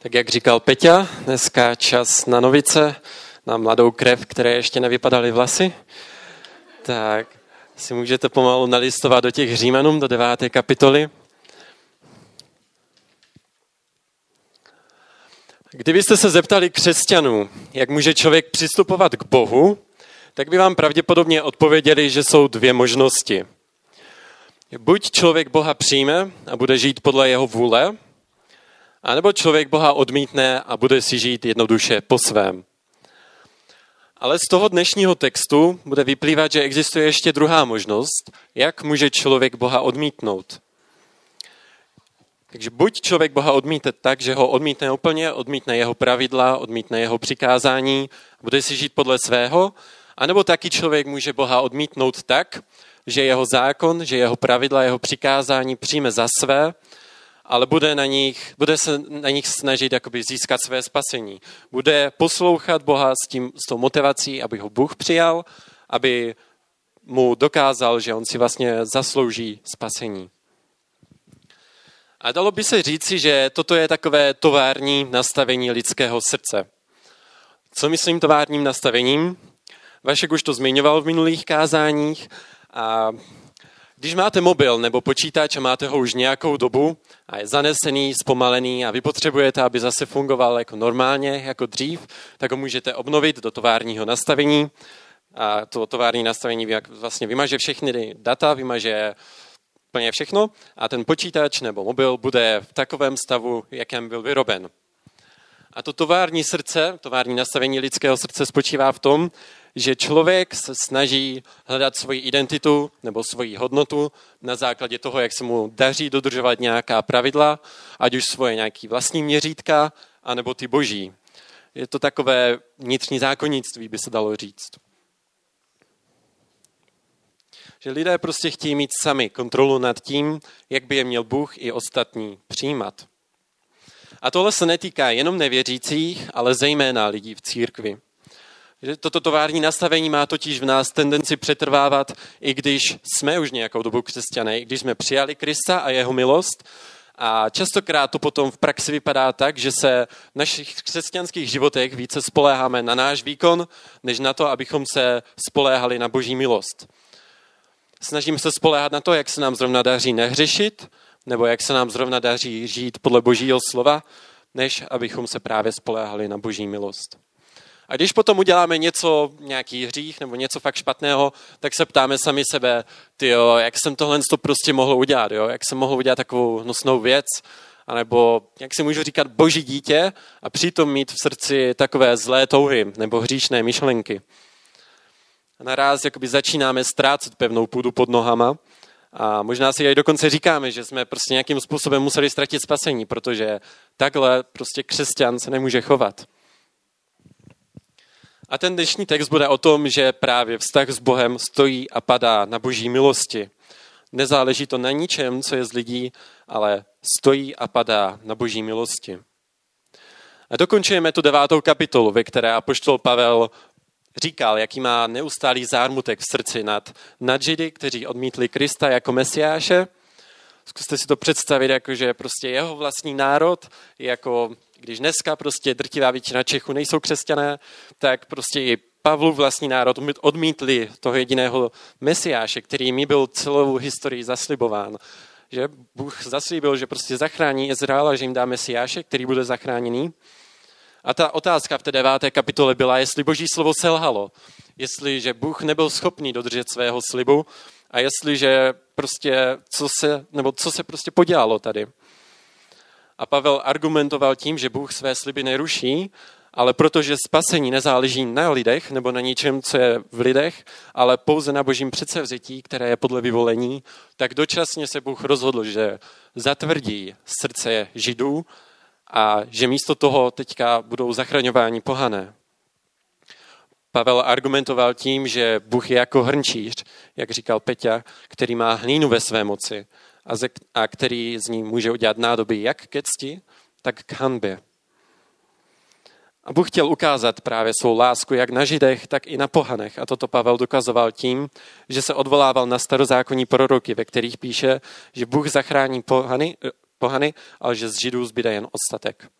Tak jak říkal Peťa, dneska čas na novice, na mladou krev, které ještě nevypadaly vlasy. Tak si můžete pomalu nalistovat do těch Římanům, do deváté kapitoly. Kdybyste se zeptali křesťanů, jak může člověk přistupovat k Bohu, tak by vám pravděpodobně odpověděli, že jsou dvě možnosti. Buď člověk Boha přijme a bude žít podle jeho vůle, a nebo člověk Boha odmítne a bude si žít jednoduše po svém. Ale z toho dnešního textu bude vyplývat, že existuje ještě druhá možnost, jak může člověk Boha odmítnout. Takže buď člověk Boha odmítne tak, že ho odmítne úplně, odmítne jeho pravidla, odmítne jeho přikázání, bude si žít podle svého, anebo taky člověk může Boha odmítnout tak, že jeho zákon, že jeho pravidla, jeho přikázání přijme za své ale bude, na nich, bude se na nich snažit jakoby získat své spasení. Bude poslouchat Boha s, tím, s tou motivací, aby ho Bůh přijal, aby mu dokázal, že on si vlastně zaslouží spasení. A dalo by se říci, že toto je takové tovární nastavení lidského srdce. Co myslím továrním nastavením? Vašek už to zmiňoval v minulých kázáních a když máte mobil nebo počítač a máte ho už nějakou dobu a je zanesený, zpomalený a vy potřebujete, aby zase fungoval jako normálně, jako dřív, tak ho můžete obnovit do továrního nastavení. A to tovární nastavení vlastně vymaže všechny data, vymaže plně všechno a ten počítač nebo mobil bude v takovém stavu, jakém byl vyroben. A to tovární srdce, tovární nastavení lidského srdce spočívá v tom, že člověk se snaží hledat svoji identitu nebo svoji hodnotu na základě toho, jak se mu daří dodržovat nějaká pravidla, ať už svoje nějaké vlastní měřítka, anebo ty boží. Je to takové vnitřní zákonnictví, by se dalo říct. Že lidé prostě chtějí mít sami kontrolu nad tím, jak by je měl Bůh i ostatní přijímat. A tohle se netýká jenom nevěřících, ale zejména lidí v církvi. Toto tovární nastavení má totiž v nás tendenci přetrvávat, i když jsme už nějakou dobu křesťané, i když jsme přijali Krista a jeho milost. A častokrát to potom v praxi vypadá tak, že se v našich křesťanských životech více spoléháme na náš výkon, než na to, abychom se spoléhali na boží milost. Snažíme se spoléhat na to, jak se nám zrovna daří nehřešit, nebo jak se nám zrovna daří žít podle božího slova, než abychom se právě spoléhali na boží milost. A když potom uděláme něco, nějaký hřích nebo něco fakt špatného, tak se ptáme sami sebe, tyjo, jak jsem tohle to prostě mohl udělat, jo? jak jsem mohl udělat takovou nosnou věc, anebo jak si můžu říkat boží dítě a přitom mít v srdci takové zlé touhy nebo hříšné myšlenky. A naraz jakoby začínáme ztrácet pevnou půdu pod nohama a možná si i dokonce říkáme, že jsme prostě nějakým způsobem museli ztratit spasení, protože takhle prostě křesťan se nemůže chovat. A ten dnešní text bude o tom, že právě vztah s Bohem stojí a padá na boží milosti. Nezáleží to na ničem, co je z lidí, ale stojí a padá na boží milosti. A dokončujeme tu devátou kapitolu, ve které apoštol Pavel říkal, jaký má neustálý zármutek v srdci nad, nad Židy, kteří odmítli Krista jako mesiáše. Zkuste si to představit, jako že prostě jeho vlastní národ, jako když dneska prostě drtivá většina Čechů nejsou křesťané, tak prostě i Pavlu vlastní národ odmítli toho jediného mesiáše, který mi byl celou historii zaslibován. Že Bůh zaslíbil, že prostě zachrání Izrael a že jim dá mesiáše, který bude zachráněný. A ta otázka v té deváté kapitole byla, jestli boží slovo selhalo, jestli, že Bůh nebyl schopný dodržet svého slibu a jestliže prostě, co se, nebo co se prostě podělalo tady. A Pavel argumentoval tím, že Bůh své sliby neruší, ale protože spasení nezáleží na lidech nebo na ničem, co je v lidech, ale pouze na božím předsevzetí, které je podle vyvolení, tak dočasně se Bůh rozhodl, že zatvrdí srdce židů a že místo toho teďka budou zachraňováni pohané. Pavel argumentoval tím, že Bůh je jako hrnčíř, jak říkal Peťa, který má hlínu ve své moci a, ze, a který z ní může udělat nádoby jak ke cti, tak k hanbě. A Bůh chtěl ukázat právě svou lásku jak na Židech, tak i na pohanech. A toto Pavel dokazoval tím, že se odvolával na starozákonní proroky, ve kterých píše, že Bůh zachrání pohany, eh, pohany ale že z Židů zbyde jen ostatek.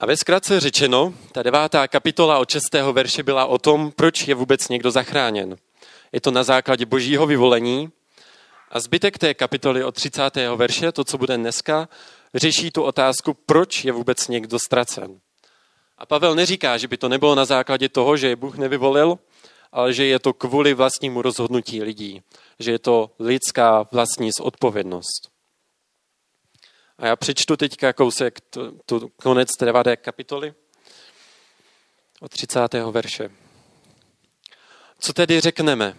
A ve zkratce řečeno, ta devátá kapitola od čestého verše byla o tom, proč je vůbec někdo zachráněn. Je to na základě božího vyvolení a zbytek té kapitoly od 30. verše, to, co bude dneska, řeší tu otázku, proč je vůbec někdo ztracen. A Pavel neříká, že by to nebylo na základě toho, že je Bůh nevyvolil, ale že je to kvůli vlastnímu rozhodnutí lidí, že je to lidská vlastní odpovědnost. A já přečtu teďka kousek, tu, tu konec té deváté kapitoly od 30. verše. Co tedy řekneme?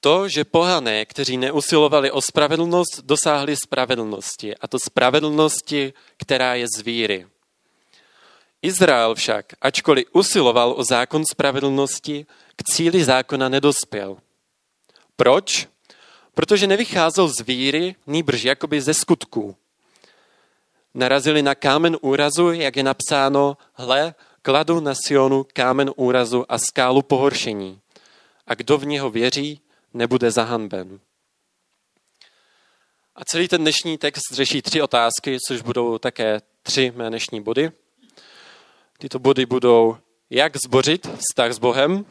To, že pohané, kteří neusilovali o spravedlnost, dosáhli spravedlnosti. A to spravedlnosti, která je z víry. Izrael však, ačkoliv usiloval o zákon spravedlnosti, k cíli zákona nedospěl. Proč? Protože nevycházel z víry, nýbrž jakoby ze skutků. Narazili na kámen úrazu, jak je napsáno, hle, kladu na Sionu kámen úrazu a skálu pohoršení. A kdo v něho věří, nebude zahanben. A celý ten dnešní text řeší tři otázky, což budou také tři mé dnešní body. Tyto body budou, jak zbořit vztah s Bohem,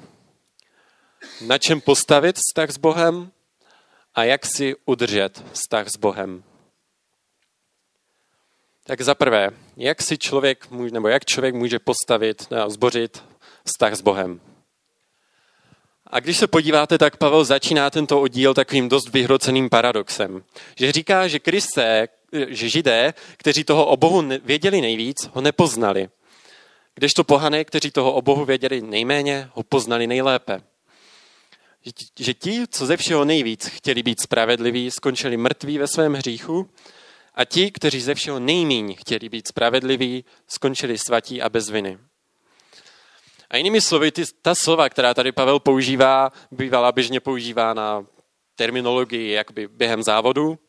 na čem postavit vztah s Bohem a jak si udržet vztah s Bohem. Tak za prvé, jak si člověk může, nebo jak člověk může postavit, zbořit vztah s Bohem. A když se podíváte, tak Pavel začíná tento oddíl takovým dost vyhroceným paradoxem. Že říká, že Kristé, že židé, kteří toho o Bohu věděli nejvíc, ho nepoznali. Kdežto pohané, kteří toho o Bohu věděli nejméně, ho poznali nejlépe. Že ti, co ze všeho nejvíc chtěli být spravedliví, skončili mrtví ve svém hříchu a ti, kteří ze všeho nejméně chtěli být spravedliví, skončili svatí a bez viny. A jinými slovy, ty, ta slova, která tady Pavel používá, bývala běžně používána terminologii jakoby během závodu.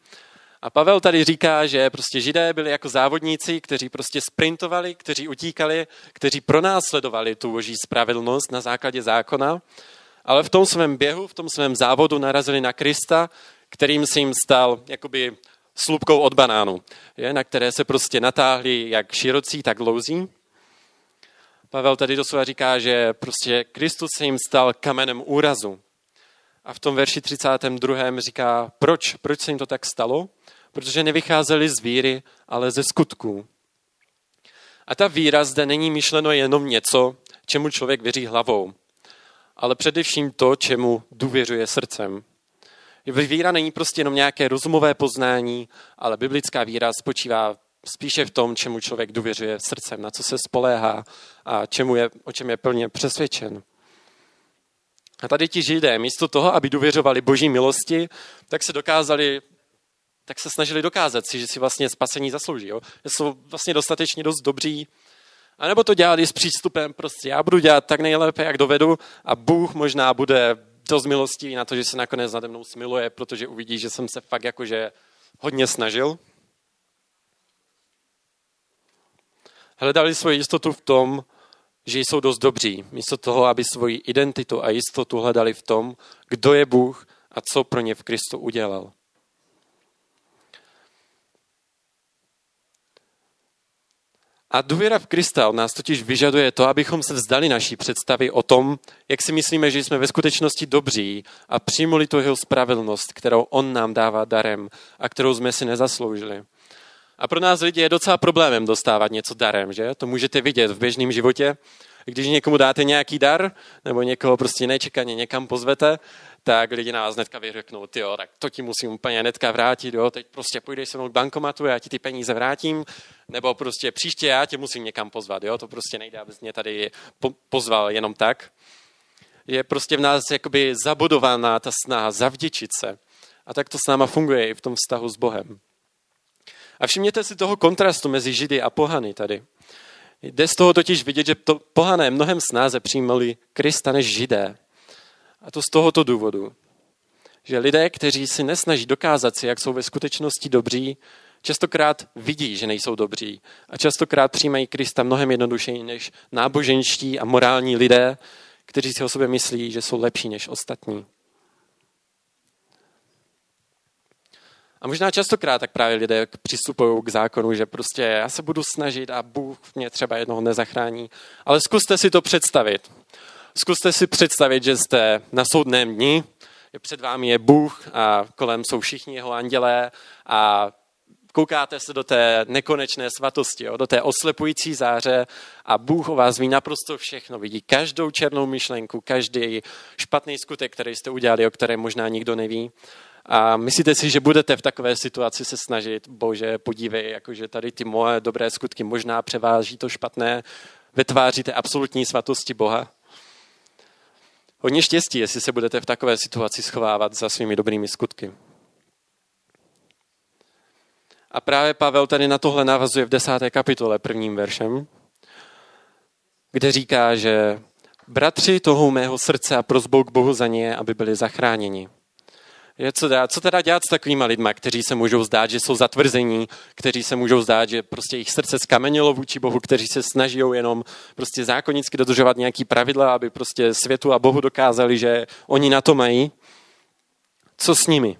A Pavel tady říká, že prostě židé byli jako závodníci, kteří prostě sprintovali, kteří utíkali, kteří pronásledovali tu boží spravedlnost na základě zákona, ale v tom svém běhu, v tom svém závodu narazili na Krista, kterým se jim stal jakoby slupkou od banánu, je, na které se prostě natáhli jak širocí, tak dlouzí. Pavel tady doslova říká, že prostě Kristus se jim stal kamenem úrazu. A v tom verši 32. říká, proč? Proč se jim to tak stalo? Protože nevycházeli z víry, ale ze skutků. A ta víra zde není myšleno jenom něco, čemu člověk věří hlavou, ale především to, čemu důvěřuje srdcem. Víra není prostě jenom nějaké rozumové poznání, ale biblická víra spočívá spíše v tom, čemu člověk důvěřuje srdcem, na co se spoléhá a čemu je, o čem je plně přesvědčen. A tady ti židé, místo toho, aby důvěřovali boží milosti, tak se dokázali, tak se snažili dokázat si, že si vlastně spasení zaslouží. Jo? Že jsou vlastně dostatečně dost dobří, a nebo to dělali s přístupem, prostě já budu dělat tak nejlépe, jak dovedu a Bůh možná bude dost milostivý na to, že se nakonec nade mnou smiluje, protože uvidí, že jsem se fakt jakože hodně snažil. Hledali svoji jistotu v tom, že jsou dost dobří, místo toho, aby svoji identitu a jistotu hledali v tom, kdo je Bůh a co pro ně v Kristu udělal. A důvěra v Krista od nás totiž vyžaduje to, abychom se vzdali naší představy o tom, jak si myslíme, že jsme ve skutečnosti dobří a přijmuli tu jeho spravedlnost, kterou on nám dává darem a kterou jsme si nezasloužili. A pro nás lidi je docela problémem dostávat něco darem, že? To můžete vidět v běžném životě. Když někomu dáte nějaký dar, nebo někoho prostě nečekaně někam pozvete, tak lidi na vás hnedka vyřeknou, ty jo, tak to ti musím úplně hnedka vrátit, jo, teď prostě půjdeš se mnou k bankomatu, já ti ty peníze vrátím, nebo prostě příště já tě musím někam pozvat, jo, to prostě nejde, abys mě tady pozval jenom tak. Je prostě v nás jakoby zabudovaná ta snaha zavděčit se. A tak to s náma funguje i v tom vztahu s Bohem. A všimněte si toho kontrastu mezi Židy a pohany tady. Jde z toho totiž vidět, že to pohané mnohem snáze přijímali Krista než Židé. A to z tohoto důvodu, že lidé, kteří si nesnaží dokázat si, jak jsou ve skutečnosti dobří, častokrát vidí, že nejsou dobří a častokrát přijímají Krista mnohem jednodušeji než náboženští a morální lidé, kteří si o sobě myslí, že jsou lepší než ostatní. A možná častokrát tak právě lidé přistupují k zákonu, že prostě já se budu snažit a Bůh mě třeba jednoho nezachrání. Ale zkuste si to představit. Zkuste si představit, že jste na soudném dni, před vámi je Bůh a kolem jsou všichni jeho andělé a koukáte se do té nekonečné svatosti, jo, do té oslepující záře a Bůh o vás ví naprosto všechno. Vidí každou černou myšlenku, každý špatný skutek, který jste udělali, o kterém možná nikdo neví. A myslíte si, že budete v takové situaci se snažit, bože, podívej, jakože tady ty moje dobré skutky možná převáží to špatné, vytváříte absolutní svatosti Boha? Hodně štěstí, jestli se budete v takové situaci schovávat za svými dobrými skutky. A právě Pavel tady na tohle navazuje v desáté kapitole prvním veršem, kde říká, že bratři toho mého srdce a prozbou k Bohu za ně, aby byli zachráněni. Je co, dá, co teda dělat s takovými lidmi, kteří se můžou zdát, že jsou zatvrzení, kteří se můžou zdát, že prostě jejich srdce skamenilo vůči Bohu, kteří se snaží jenom prostě zákonicky dodržovat nějaký pravidla, aby prostě světu a Bohu dokázali, že oni na to mají. Co s nimi?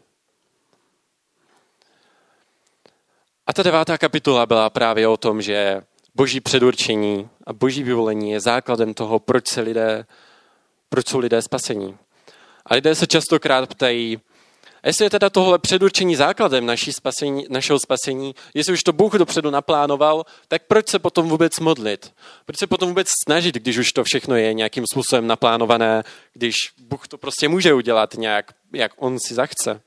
A ta devátá kapitola byla právě o tom, že boží předurčení a boží vyvolení je základem toho, proč se lidé, proč jsou lidé spasení. A lidé se častokrát ptají, a jestli je teda tohle předurčení základem naší spasení, našeho spasení, jestli už to Bůh dopředu naplánoval, tak proč se potom vůbec modlit? Proč se potom vůbec snažit, když už to všechno je nějakým způsobem naplánované, když Bůh to prostě může udělat nějak, jak on si zachce?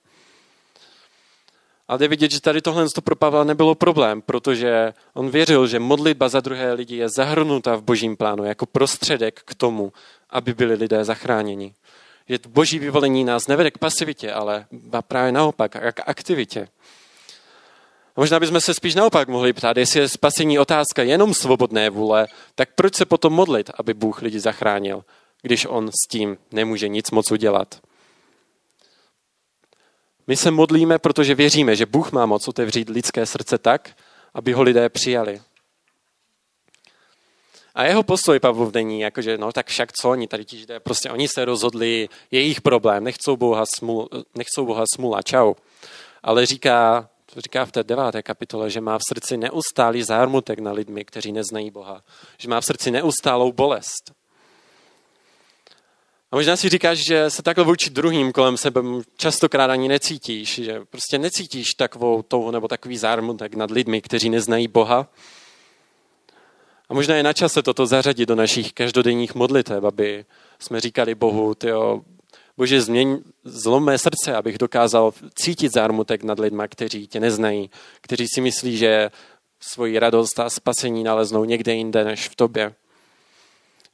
Ale jde vidět, že tady tohle pro Pavla nebylo problém, protože on věřil, že modlitba za druhé lidi je zahrnuta v božím plánu jako prostředek k tomu, aby byli lidé zachráněni. Že boží vyvolení nás nevede k pasivitě, ale právě naopak, k aktivitě. Možná bychom se spíš naopak mohli ptát, jestli je spasení otázka jenom svobodné vůle, tak proč se potom modlit, aby Bůh lidi zachránil, když on s tím nemůže nic moc udělat? My se modlíme, protože věříme, že Bůh má moc otevřít lidské srdce tak, aby ho lidé přijali. A jeho postoj Pavlov není, jakože, no tak však co oni tady ti prostě oni se rozhodli, jejich problém, nechcou Boha, smul, nechcou Boha smula, čau. Ale říká, říká v té deváté kapitole, že má v srdci neustálý zármutek na lidmi, kteří neznají Boha. Že má v srdci neustálou bolest. A možná si říkáš, že se takhle vůči druhým kolem sebe častokrát ani necítíš, že prostě necítíš takovou touhu nebo takový zármutek nad lidmi, kteří neznají Boha. A možná je na čase toto zařadit do našich každodenních modlitev, aby jsme říkali Bohu, tyjo, Bože, změň, zlom mé srdce, abych dokázal cítit zármutek nad lidmi, kteří tě neznají, kteří si myslí, že svoji radost a spasení naleznou někde jinde než v tobě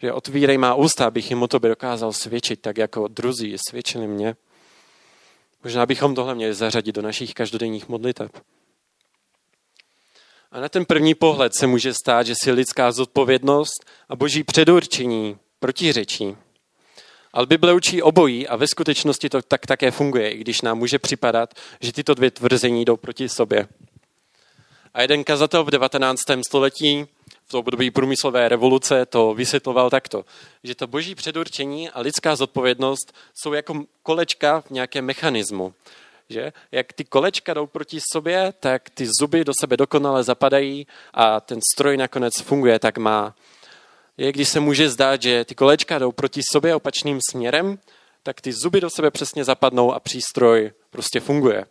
že otvírej má ústa, abych jim o tobě dokázal svědčit, tak jako druzí svědčili mě. Možná bychom tohle měli zařadit do našich každodenních modliteb. A na ten první pohled se může stát, že si lidská zodpovědnost a boží předurčení protiřečí. Ale Bible učí obojí a ve skutečnosti to tak také funguje, i když nám může připadat, že tyto dvě tvrzení jdou proti sobě. A jeden kazatel v 19. století v období průmyslové revoluce to vysvětloval takto, že to boží předurčení a lidská zodpovědnost jsou jako kolečka v nějakém mechanismu. Že? Jak ty kolečka jdou proti sobě, tak ty zuby do sebe dokonale zapadají a ten stroj nakonec funguje, tak má. Je, když se může zdát, že ty kolečka jdou proti sobě opačným směrem, tak ty zuby do sebe přesně zapadnou a přístroj prostě funguje.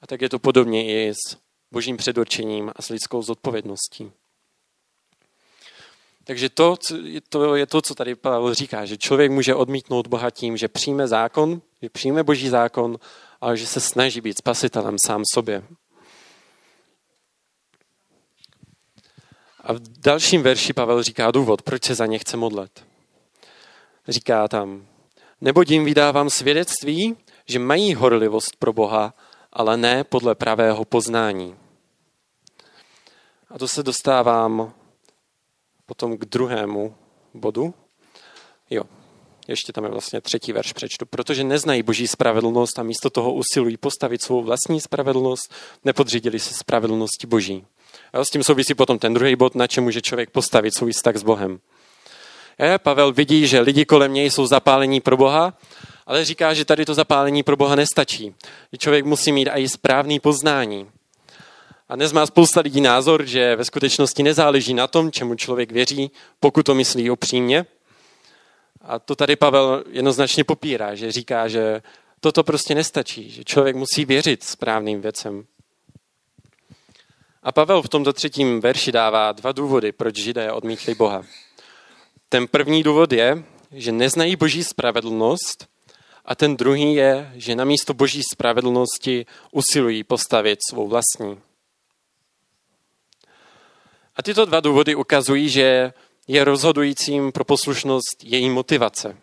A tak je to podobně i s božím předurčením a s lidskou zodpovědností. Takže to, to je to, co tady Pavel říká, že člověk může odmítnout Boha tím, že přijme zákon, že přijme boží zákon, ale že se snaží být spasitelem sám sobě. A v dalším verši Pavel říká důvod, proč se za ně chce modlet. Říká tam, nebo jim vydávám svědectví, že mají horlivost pro Boha, ale ne podle pravého poznání. A to se dostávám potom k druhému bodu. Jo, ještě tam je vlastně třetí verš přečtu. Protože neznají boží spravedlnost a místo toho usilují postavit svou vlastní spravedlnost, nepodřídili se spravedlnosti boží. A s tím souvisí potom ten druhý bod, na čem může člověk postavit svůj vztah s Bohem. Je, Pavel vidí, že lidi kolem něj jsou zapálení pro Boha, ale říká, že tady to zapálení pro Boha nestačí. Že člověk musí mít i správný poznání. A dnes má spousta lidí názor, že ve skutečnosti nezáleží na tom, čemu člověk věří, pokud to myslí upřímně. A to tady Pavel jednoznačně popírá, že říká, že toto prostě nestačí, že člověk musí věřit správným věcem. A Pavel v tomto třetím verši dává dva důvody, proč židé odmítli Boha. Ten první důvod je, že neznají boží spravedlnost a ten druhý je, že na místo boží spravedlnosti usilují postavit svou vlastní. A tyto dva důvody ukazují, že je rozhodujícím pro poslušnost její motivace.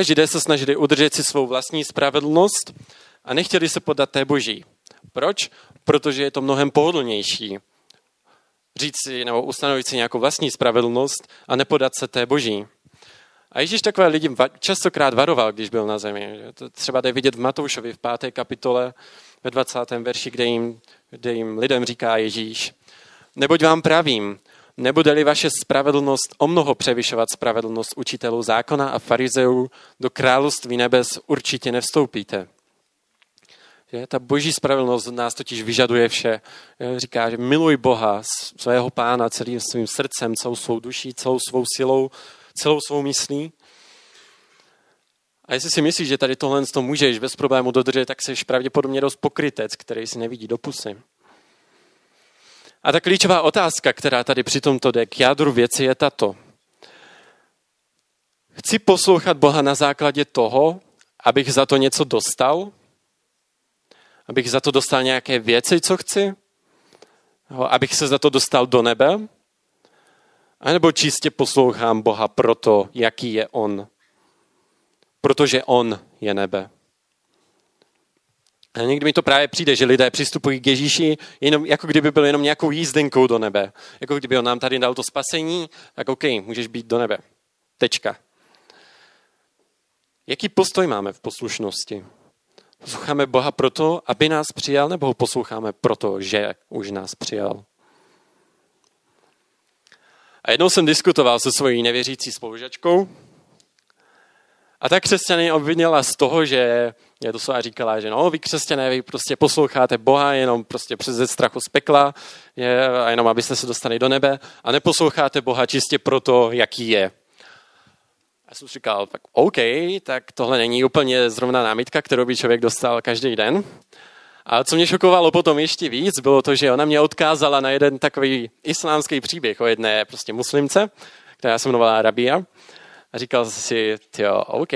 Židé se snažili udržet si svou vlastní spravedlnost a nechtěli se podat té boží. Proč? Protože je to mnohem pohodlnější říct si nebo ustanovit si nějakou vlastní spravedlnost a nepodat se té boží. A Ježíš takové lidi častokrát varoval, když byl na zemi. To třeba jde vidět v Matoušovi v páté kapitole ve 20. verši, kde jim, kde jim lidem říká Ježíš. Neboť vám pravím, nebude-li vaše spravedlnost o mnoho převyšovat spravedlnost učitelů zákona a farizeů, do království nebes určitě nevstoupíte. Že? Ta boží spravedlnost nás totiž vyžaduje vše. Říká, že miluj Boha, svého pána celým svým srdcem, celou svou duší, celou svou silou, celou svou myslí. A jestli si myslíš, že tady tohle to můžeš bez problému dodržet, tak jsi pravděpodobně dost pokrytec, který si nevidí do pusy. A ta klíčová otázka, která tady při tomto jde k jádru věci, je tato. Chci poslouchat Boha na základě toho, abych za to něco dostal? Abych za to dostal nějaké věci, co chci? Abych se za to dostal do nebe? A nebo čistě poslouchám Boha proto, jaký je On? Protože On je nebe. A někdy mi to právě přijde, že lidé přistupují k Ježíši jenom, jako kdyby byl jenom nějakou jízdenkou do nebe. Jako kdyby on nám tady dal to spasení, tak OK, můžeš být do nebe. Tečka. Jaký postoj máme v poslušnosti? Posloucháme Boha proto, aby nás přijal, nebo ho posloucháme proto, že už nás přijal? A jednou jsem diskutoval se svojí nevěřící spolužačkou a tak křesťany obvinila z toho, že je to a říkala, že no, vy křesťané, vy prostě posloucháte Boha jenom prostě přes strachu z pekla, je, a jenom abyste se dostali do nebe a neposloucháte Boha čistě proto, jaký je. Já jsem říkal, tak OK, tak tohle není úplně zrovna námitka, kterou by člověk dostal každý den. A co mě šokovalo potom ještě víc, bylo to, že ona mě odkázala na jeden takový islámský příběh o jedné prostě muslimce, která se jmenovala Rabia. A říkal si, jo, OK,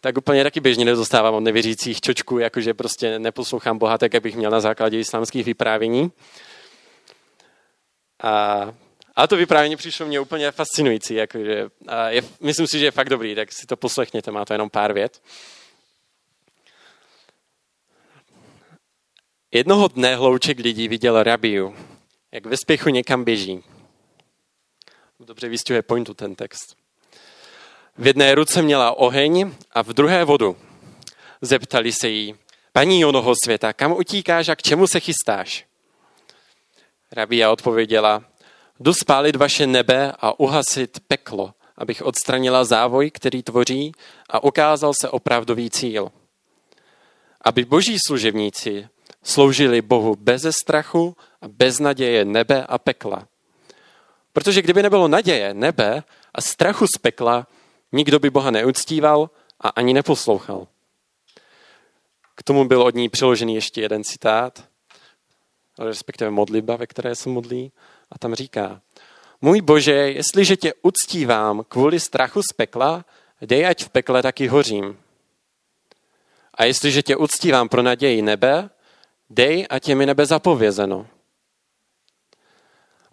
tak úplně taky běžně nedostávám od nevěřících čočků, jakože prostě neposlouchám Boha tak, abych měl na základě islámských vyprávění. A, a to vyprávění přišlo mě úplně fascinující, jakože, a je, myslím si, že je fakt dobrý, tak si to poslechněte, má to jenom pár vět. Jednoho dne hlouček lidí viděl rabiu, jak ve spěchu někam běží. Dobře vystihuje pointu ten text. V jedné ruce měla oheň a v druhé vodu. Zeptali se jí, paní onoho světa, kam utíkáš a k čemu se chystáš? Rabia odpověděla, jdu spálit vaše nebe a uhasit peklo, abych odstranila závoj, který tvoří a ukázal se opravdový cíl. Aby boží služebníci sloužili Bohu bez strachu a bez naděje nebe a pekla. Protože kdyby nebylo naděje, nebe a strachu z pekla, Nikdo by Boha neuctíval a ani neposlouchal. K tomu byl od ní přiložený ještě jeden citát, respektive modlitba, ve které se modlí. A tam říká, můj Bože, jestliže tě uctívám kvůli strachu z pekla, dej ať v pekle taky hořím. A jestliže tě uctívám pro naději nebe, dej, ať je mi nebe zapovězeno.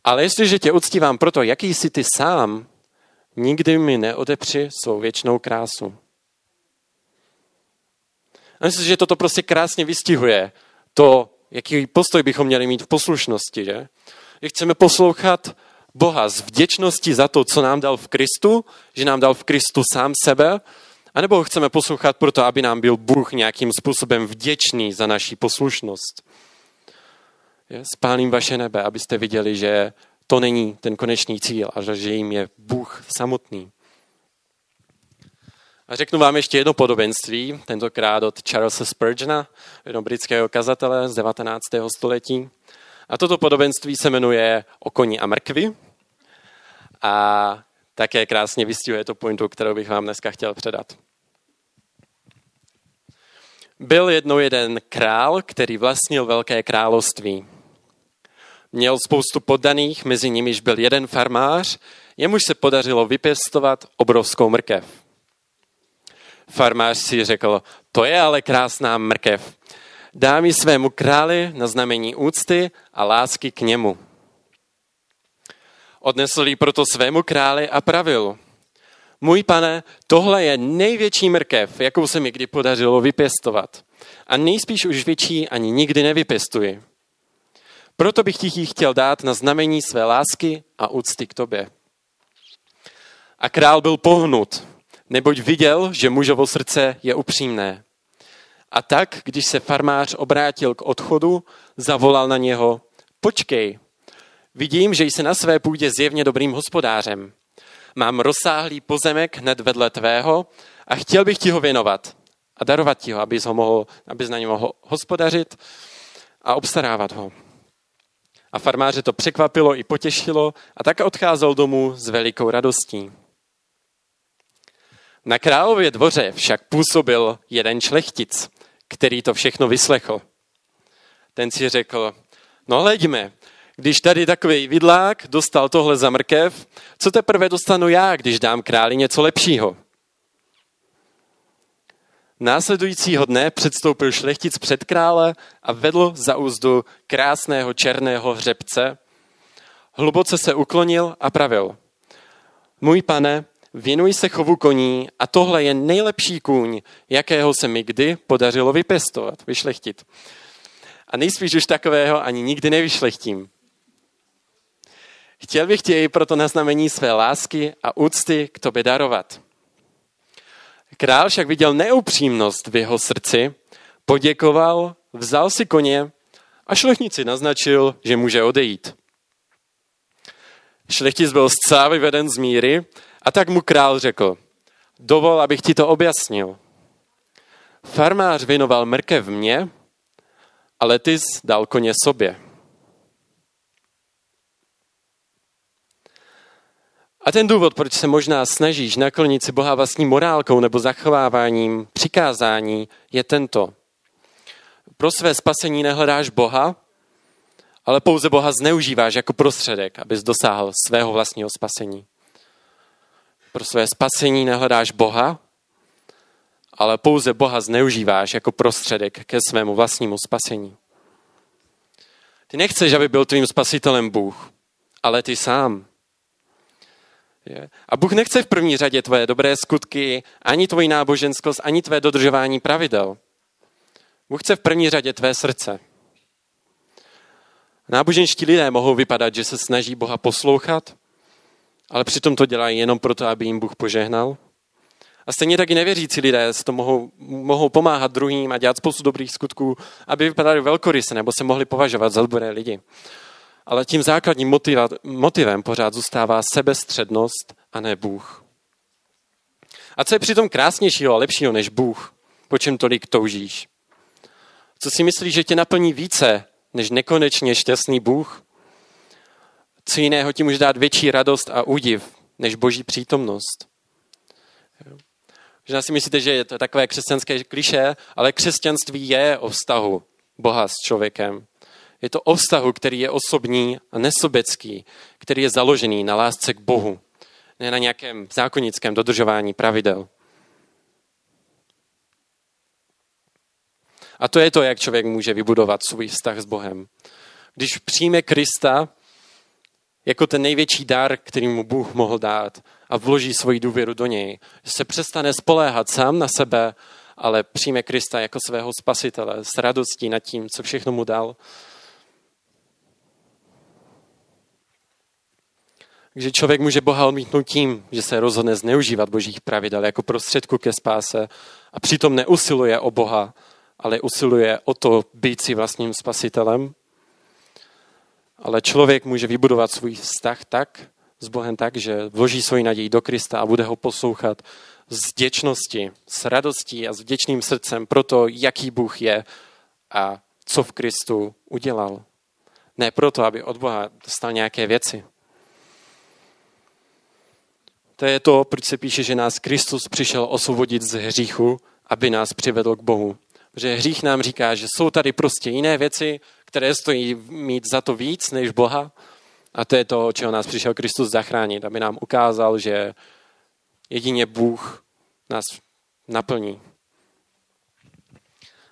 Ale jestliže tě uctívám proto, jaký jsi ty sám, nikdy mi neodepři svou věčnou krásu. A myslím, že toto prostě krásně vystihuje to, jaký postoj bychom měli mít v poslušnosti. Že? Že chceme poslouchat Boha z vděčnosti za to, co nám dal v Kristu, že nám dal v Kristu sám sebe, anebo ho chceme poslouchat proto, aby nám byl Bůh nějakým způsobem vděčný za naší poslušnost. Spálím vaše nebe, abyste viděli, že to není ten konečný cíl a že jim je Bůh samotný. A řeknu vám ještě jedno podobenství, tentokrát od Charlesa Spurgeona, jednoho britského kazatele z 19. století. A toto podobenství se jmenuje O koni a mrkvi. A také krásně vystihuje to pointu, kterou bych vám dneska chtěl předat. Byl jednou jeden král, který vlastnil velké království. Měl spoustu poddaných, mezi nimiž byl jeden farmář, jemuž se podařilo vypěstovat obrovskou mrkev. Farmář si řekl, to je ale krásná mrkev. Dám ji svému králi na znamení úcty a lásky k němu. Odnesl ji proto svému králi a pravil. Můj pane, tohle je největší mrkev, jakou se mi kdy podařilo vypěstovat. A nejspíš už větší ani nikdy nevypěstuji. Proto bych ti ji chtěl dát na znamení své lásky a úcty k tobě. A král byl pohnut, neboť viděl, že mužovo srdce je upřímné. A tak, když se farmář obrátil k odchodu, zavolal na něho, počkej, vidím, že jsi na své půdě zjevně dobrým hospodářem. Mám rozsáhlý pozemek hned vedle tvého a chtěl bych ti ho věnovat a darovat ti ho, abys, ho mohl, abys na něm mohl hospodařit a obstarávat ho. A farmáře to překvapilo i potěšilo a tak odcházel domů s velikou radostí. Na králově dvoře však působil jeden šlechtic, který to všechno vyslechl. Ten si řekl, no hleďme, když tady takový vidlák dostal tohle za mrkev, co teprve dostanu já, když dám králi něco lepšího? Následujícího dne předstoupil šlechtic před krále a vedl za úzdu krásného černého hřebce. Hluboce se uklonil a pravil. Můj pane, věnuj se chovu koní a tohle je nejlepší kůň, jakého se mi kdy podařilo vypěstovat, vyšlechtit. A nejspíš už takového ani nikdy nevyšlechtím. Chtěl bych tě proto na znamení své lásky a úcty k tobě darovat. Král však viděl neupřímnost v jeho srdci, poděkoval, vzal si koně a šlechnici naznačil, že může odejít. Šlechtic byl zcela vyveden z míry a tak mu král řekl, dovol, abych ti to objasnil. Farmář věnoval mrkev mně, ale ty dal koně sobě. A ten důvod, proč se možná snažíš naklonit si Boha vlastní morálkou nebo zachováváním přikázání, je tento. Pro své spasení nehledáš Boha, ale pouze Boha zneužíváš jako prostředek, abys dosáhl svého vlastního spasení. Pro své spasení nehledáš Boha, ale pouze Boha zneužíváš jako prostředek ke svému vlastnímu spasení. Ty nechceš, aby byl tvým spasitelem Bůh, ale ty sám. Je. A Bůh nechce v první řadě tvoje dobré skutky, ani tvoji náboženskost, ani tvé dodržování pravidel. Bůh chce v první řadě tvé srdce. Náboženští lidé mohou vypadat, že se snaží Boha poslouchat, ale přitom to dělají jenom proto, aby jim Bůh požehnal. A stejně taky nevěřící lidé to mohou, mohou pomáhat druhým a dělat spoustu dobrých skutků, aby vypadali velkoryse nebo se mohli považovat za dobré lidi ale tím základním motiva, motivem pořád zůstává sebestřednost a ne Bůh. A co je přitom krásnějšího a lepšího než Bůh, po čem tolik toužíš? Co si myslíš, že tě naplní více než nekonečně šťastný Bůh? Co jiného ti může dát větší radost a údiv než boží přítomnost? Možná si myslíte, že je to takové křesťanské kliše, ale křesťanství je o vztahu Boha s člověkem. Je to o vztahu, který je osobní a nesobecký, který je založený na lásce k Bohu, ne na nějakém zákonickém dodržování pravidel. A to je to, jak člověk může vybudovat svůj vztah s Bohem. Když přijme Krista jako ten největší dar, který mu Bůh mohl dát a vloží svoji důvěru do něj, se přestane spoléhat sám na sebe, ale přijme Krista jako svého spasitele s radostí nad tím, co všechno mu dal, Takže člověk může Boha odmítnout tím, že se rozhodne zneužívat božích pravidel jako prostředku ke spáse a přitom neusiluje o Boha, ale usiluje o to být si vlastním spasitelem. Ale člověk může vybudovat svůj vztah tak, s Bohem tak, že vloží svoji naději do Krista a bude ho poslouchat z vděčnosti, s radostí a s vděčným srdcem pro to, jaký Bůh je a co v Kristu udělal. Ne proto, aby od Boha dostal nějaké věci. To je to, proč se píše, že nás Kristus přišel osvobodit z hříchu, aby nás přivedl k Bohu. Protože hřích nám říká, že jsou tady prostě jiné věci, které stojí mít za to víc než Boha. A to je to, čeho nás přišel Kristus zachránit, aby nám ukázal, že jedině Bůh nás naplní.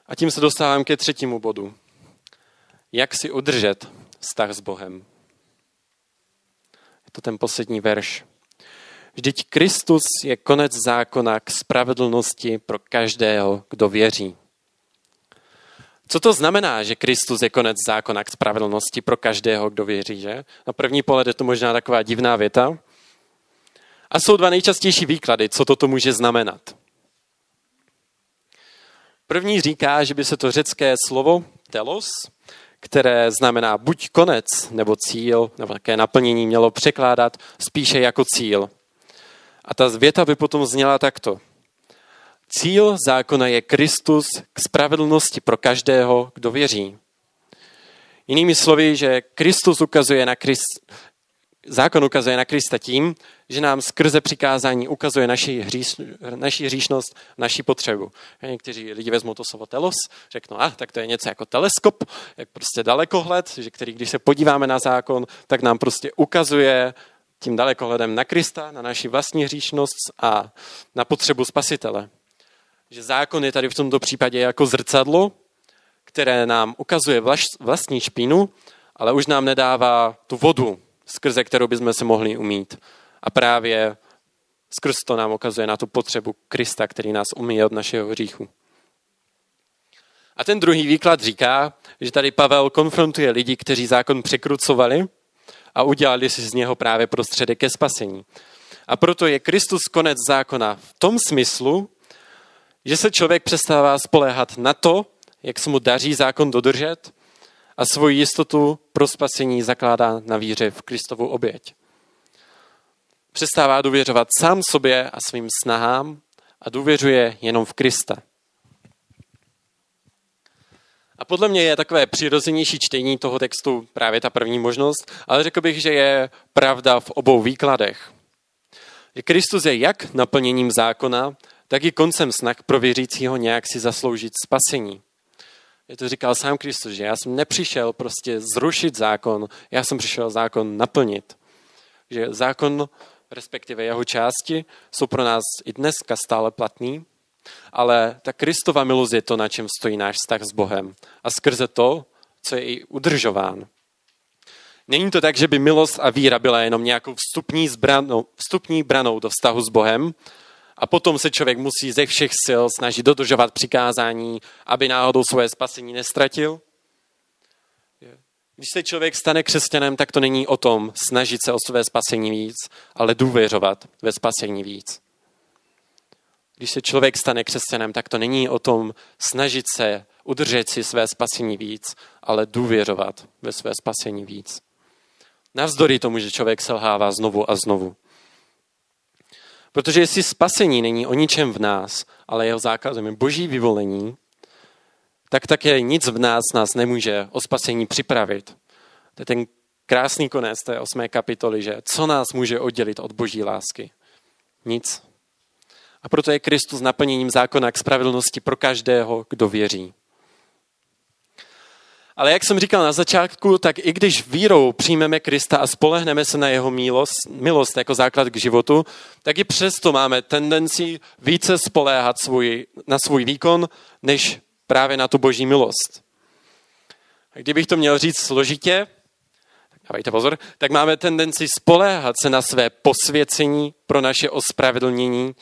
A tím se dostávám ke třetímu bodu. Jak si udržet vztah s Bohem? Je to ten poslední verš. Vždyť Kristus je konec zákona k spravedlnosti pro každého, kdo věří. Co to znamená, že Kristus je konec zákona k spravedlnosti pro každého, kdo věří, že? Na první pohled je to možná taková divná věta. A jsou dva nejčastější výklady, co toto může znamenat. První říká, že by se to řecké slovo telos, které znamená buď konec nebo cíl, nebo také naplnění, mělo překládat spíše jako cíl. A ta věta by potom zněla takto. Cíl zákona je Kristus k spravedlnosti pro každého, kdo věří. Jinými slovy, že Kristus ukazuje na Krist, zákon ukazuje na Krista tím, že nám skrze přikázání ukazuje naši, hříš, naši hříšnost, naši potřebu. Někteří lidi vezmou to slovo telos, řeknou, ah, tak to je něco jako teleskop, jak prostě dalekohled, že který, když se podíváme na zákon, tak nám prostě ukazuje tím dalekohledem na Krista, na naši vlastní hříšnost a na potřebu spasitele. Že zákon je tady v tomto případě jako zrcadlo, které nám ukazuje vlastní špínu, ale už nám nedává tu vodu, skrze kterou bychom se mohli umít. A právě skrz to nám ukazuje na tu potřebu Krista, který nás umí od našeho hříchu. A ten druhý výklad říká, že tady Pavel konfrontuje lidi, kteří zákon překrucovali a udělali si z něho právě prostředek ke spasení. A proto je Kristus konec zákona v tom smyslu, že se člověk přestává spoléhat na to, jak se mu daří zákon dodržet a svoji jistotu pro spasení zakládá na víře v Kristovu oběť. Přestává důvěřovat sám sobě a svým snahám a důvěřuje jenom v Krista. A podle mě je takové přirozenější čtení toho textu právě ta první možnost, ale řekl bych, že je pravda v obou výkladech. Kristus je jak naplněním zákona, tak i koncem snah pro věřícího nějak si zasloužit spasení. Je to říkal sám Kristus, že já jsem nepřišel prostě zrušit zákon, já jsem přišel zákon naplnit. Že zákon, respektive jeho části, jsou pro nás i dneska stále platný, ale ta Kristova milost je to, na čem stojí náš vztah s Bohem. A skrze to, co je i udržován. Není to tak, že by milost a víra byla jenom nějakou vstupní, zbranou, vstupní branou do vztahu s Bohem a potom se člověk musí ze všech sil snažit dodržovat přikázání, aby náhodou svoje spasení nestratil. Když se člověk stane křesťanem, tak to není o tom snažit se o své spasení víc, ale důvěřovat ve spasení víc. Když se člověk stane křesťanem, tak to není o tom snažit se udržet si své spasení víc, ale důvěřovat ve své spasení víc. Navzdory tomu, že člověk selhává znovu a znovu. Protože jestli spasení není o ničem v nás, ale jeho zákazem je boží vyvolení, tak také nic v nás nás nemůže o spasení připravit. To je ten krásný konec té osmé kapitoly, že co nás může oddělit od boží lásky? Nic. A proto je Kristus naplněním zákona k spravedlnosti pro každého, kdo věří. Ale jak jsem říkal na začátku, tak i když vírou přijmeme Krista a spolehneme se na jeho milost, milost jako základ k životu, tak i přesto máme tendenci více spoléhat svůj, na svůj výkon, než právě na tu boží milost. A kdybych to měl říct složitě, dávajte pozor, tak máme tendenci spoléhat se na své posvěcení pro naše ospravedlnění,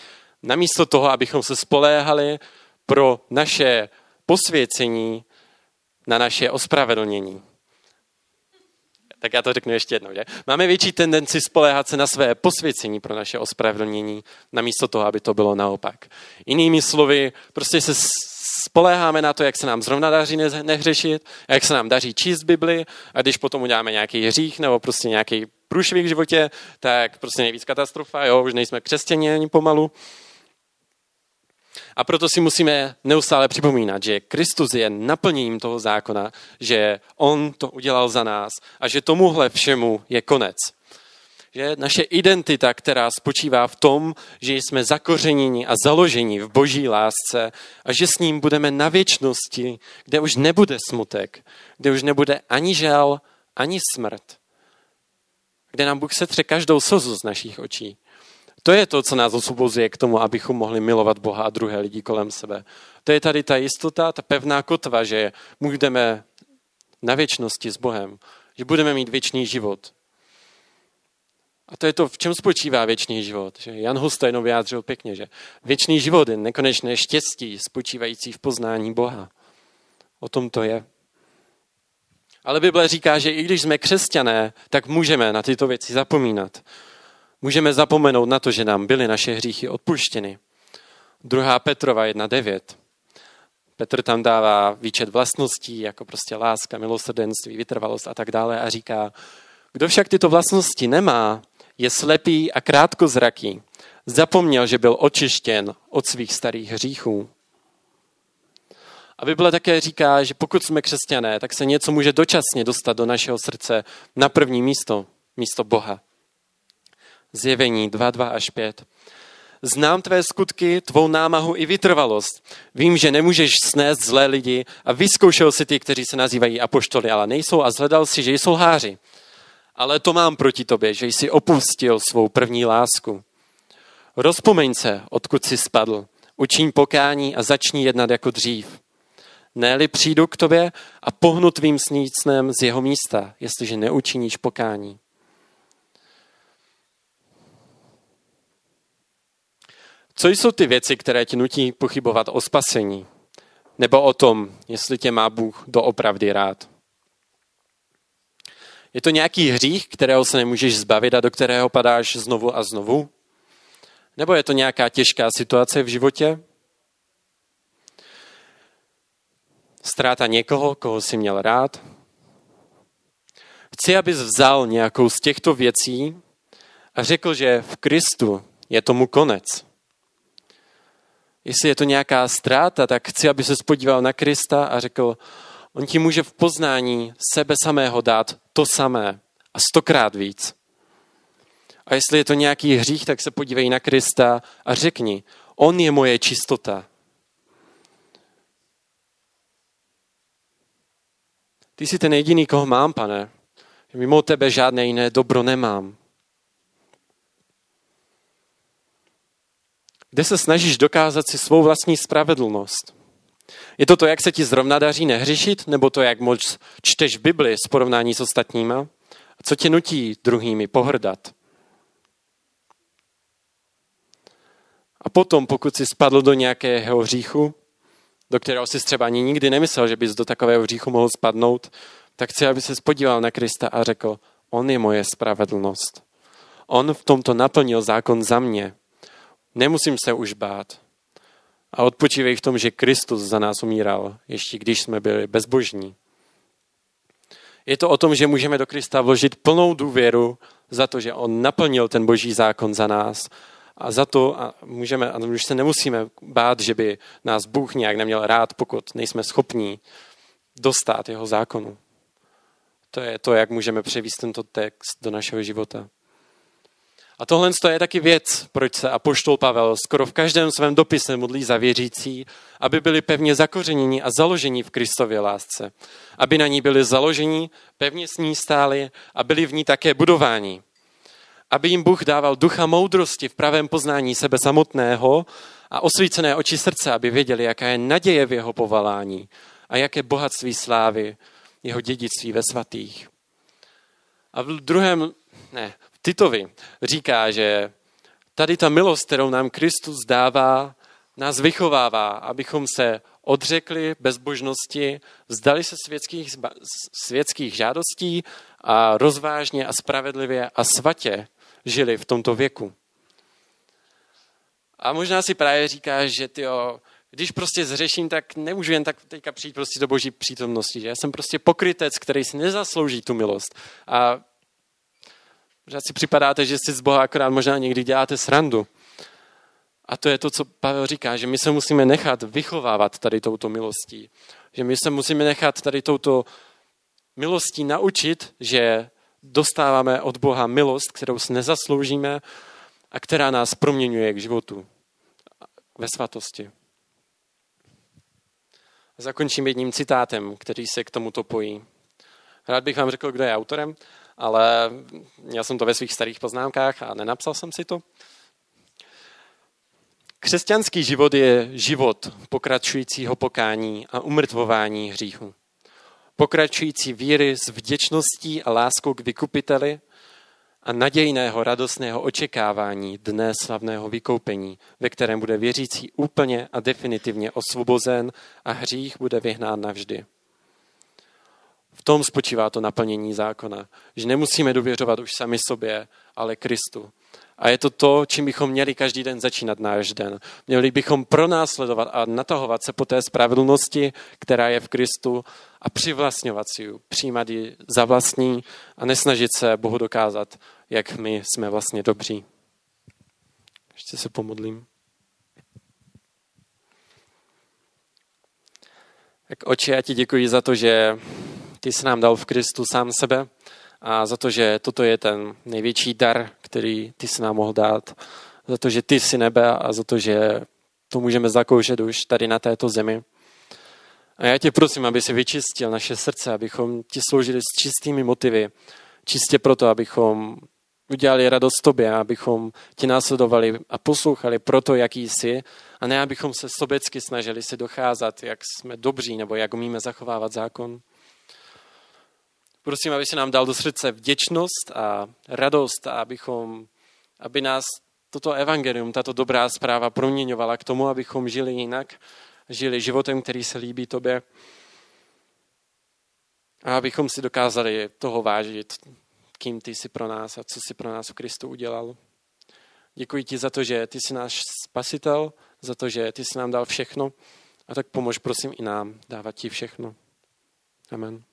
namísto toho, abychom se spoléhali pro naše posvěcení na naše ospravedlnění. Tak já to řeknu ještě jednou. Že? Máme větší tendenci spoléhat se na své posvěcení pro naše ospravedlnění, namísto toho, aby to bylo naopak. Jinými slovy, prostě se spoléháme na to, jak se nám zrovna daří nehřešit, jak se nám daří číst Bibli a když potom uděláme nějaký hřích nebo prostě nějaký průšvih v životě, tak prostě nejvíc katastrofa, jo, už nejsme křesťané ani pomalu. A proto si musíme neustále připomínat, že Kristus je naplněním toho zákona, že On to udělal za nás a že tomuhle všemu je konec. Že naše identita, která spočívá v tom, že jsme zakořeněni a založeni v boží lásce a že s ním budeme na věčnosti, kde už nebude smutek, kde už nebude ani žal, ani smrt, kde nám Bůh setře každou slzu z našich očí. To je to, co nás osvobozuje k tomu, abychom mohli milovat Boha a druhé lidi kolem sebe. To je tady ta jistota, ta pevná kotva, že můžeme na věčnosti s Bohem, že budeme mít věčný život. A to je to, v čem spočívá věčný život. Že Jan Hus to jenom vyjádřil pěkně, že věčný život je nekonečné štěstí spočívající v poznání Boha. O tom to je. Ale Bible říká, že i když jsme křesťané, tak můžeme na tyto věci zapomínat. Můžeme zapomenout na to, že nám byly naše hříchy odpuštěny. 2. Petrova 1.9. Petr tam dává výčet vlastností, jako prostě láska, milosrdenství, vytrvalost a tak dále a říká, kdo však tyto vlastnosti nemá, je slepý a krátkozraký. Zapomněl, že byl očištěn od svých starých hříchů. A Bible také říká, že pokud jsme křesťané, tak se něco může dočasně dostat do našeho srdce na první místo, místo Boha. Zjevení 2, 2 až 5. Znám tvé skutky, tvou námahu i vytrvalost. Vím, že nemůžeš snést zlé lidi a vyzkoušel si ty, kteří se nazývají apoštoly, ale nejsou a zhledal si, že jsou háři. Ale to mám proti tobě, že jsi opustil svou první lásku. Rozpomeň se, odkud jsi spadl. Učiň pokání a začni jednat jako dřív. ne přijdu k tobě a pohnu tvým snícnem z jeho místa, jestliže neučiníš pokání. Co jsou ty věci, které ti nutí pochybovat o spasení? Nebo o tom, jestli tě má Bůh doopravdy rád? Je to nějaký hřích, kterého se nemůžeš zbavit a do kterého padáš znovu a znovu? Nebo je to nějaká těžká situace v životě? Ztráta někoho, koho jsi měl rád? Chci, abys vzal nějakou z těchto věcí a řekl, že v Kristu je tomu konec. Jestli je to nějaká ztráta, tak chci, aby se spodíval na Krista a řekl, on ti může v poznání sebe samého dát to samé a stokrát víc. A jestli je to nějaký hřích, tak se podívej na Krista a řekni, on je moje čistota. Ty jsi ten jediný, koho mám, pane. Mimo tebe žádné jiné dobro nemám. Kde se snažíš dokázat si svou vlastní spravedlnost. Je to to, jak se ti zrovna daří nehřešit, nebo to, jak moc čteš Bibli s porovnání s ostatníma? Co tě nutí druhými pohrdat? A potom, pokud jsi spadl do nějakého hříchu, do kterého jsi třeba ani nikdy nemyslel, že bys do takového hříchu mohl spadnout, tak chci, aby se spodíval na Krista a řekl, on je moje spravedlnost. On v tomto naplnil zákon za mě. Nemusím se už bát. A odpočívej v tom, že Kristus za nás umíral, ještě když jsme byli bezbožní. Je to o tom, že můžeme do Krista vložit plnou důvěru za to, že on naplnil ten boží zákon za nás a za to a můžeme, a už se nemusíme bát, že by nás Bůh nějak neměl rád, pokud nejsme schopní dostat jeho zákonu. To je to, jak můžeme převíst tento text do našeho života. A tohle je taky věc, proč se apoštol Pavel skoro v každém svém dopise modlí za věřící, aby byli pevně zakořeněni a založeni v Kristově lásce. Aby na ní byli založeni, pevně s ní stáli a byli v ní také budováni. Aby jim Bůh dával ducha moudrosti v pravém poznání sebe samotného a osvícené oči srdce, aby věděli, jaká je naděje v jeho povolání a jaké bohatství slávy jeho dědictví ve svatých. A v druhém, ne, Titovi říká, že tady ta milost, kterou nám Kristus dává, nás vychovává, abychom se odřekli bezbožnosti, vzdali se světských, světských žádostí a rozvážně a spravedlivě a svatě žili v tomto věku. A možná si právě říkáš, že tyjo, Když prostě zřeším, tak nemůžu jen tak teďka přijít prostě do boží přítomnosti. Že? Já jsem prostě pokrytec, který si nezaslouží tu milost. A možná si připadáte, že si z Boha akorát možná někdy děláte srandu. A to je to, co Pavel říká, že my se musíme nechat vychovávat tady touto milostí. Že my se musíme nechat tady touto milostí naučit, že dostáváme od Boha milost, kterou si nezasloužíme a která nás proměňuje k životu ve svatosti. Zakončím jedním citátem, který se k tomuto pojí. Rád bych vám řekl, kdo je autorem, ale já jsem to ve svých starých poznámkách a nenapsal jsem si to. Křesťanský život je život pokračujícího pokání a umrtvování hříchu. Pokračující víry s vděčností a láskou k vykupiteli a nadějného radostného očekávání dne slavného vykoupení, ve kterém bude věřící úplně a definitivně osvobozen a hřích bude vyhnán navždy. V tom spočívá to naplnění zákona, že nemusíme důvěřovat už sami sobě, ale Kristu. A je to to, čím bychom měli každý den začínat náš den. Měli bychom pronásledovat a natahovat se po té spravedlnosti, která je v Kristu a přivlastňovat si ji, přijímat ji za vlastní a nesnažit se Bohu dokázat, jak my jsme vlastně dobří. Ještě se pomodlím. Tak oči, já ti děkuji za to, že ty jsi nám dal v Kristu sám sebe a za to, že toto je ten největší dar, který ty jsi nám mohl dát. Za to, že ty jsi nebe a za to, že to můžeme zakoušet už tady na této zemi. A já tě prosím, aby si vyčistil naše srdce, abychom ti sloužili s čistými motivy. Čistě proto, abychom udělali radost tobě, abychom ti následovali a poslouchali proto, jaký jsi, a ne abychom se sobecky snažili si docházet, jak jsme dobří nebo jak umíme zachovávat zákon. Prosím, aby se nám dal do srdce vděčnost a radost a abychom, aby nás toto evangelium, tato dobrá zpráva proměňovala k tomu, abychom žili jinak, žili životem, který se líbí tobě a abychom si dokázali toho vážit, kým ty jsi pro nás a co jsi pro nás v Kristu udělal. Děkuji ti za to, že ty jsi náš spasitel, za to, že ty jsi nám dal všechno a tak pomož prosím i nám dávat ti všechno. Amen.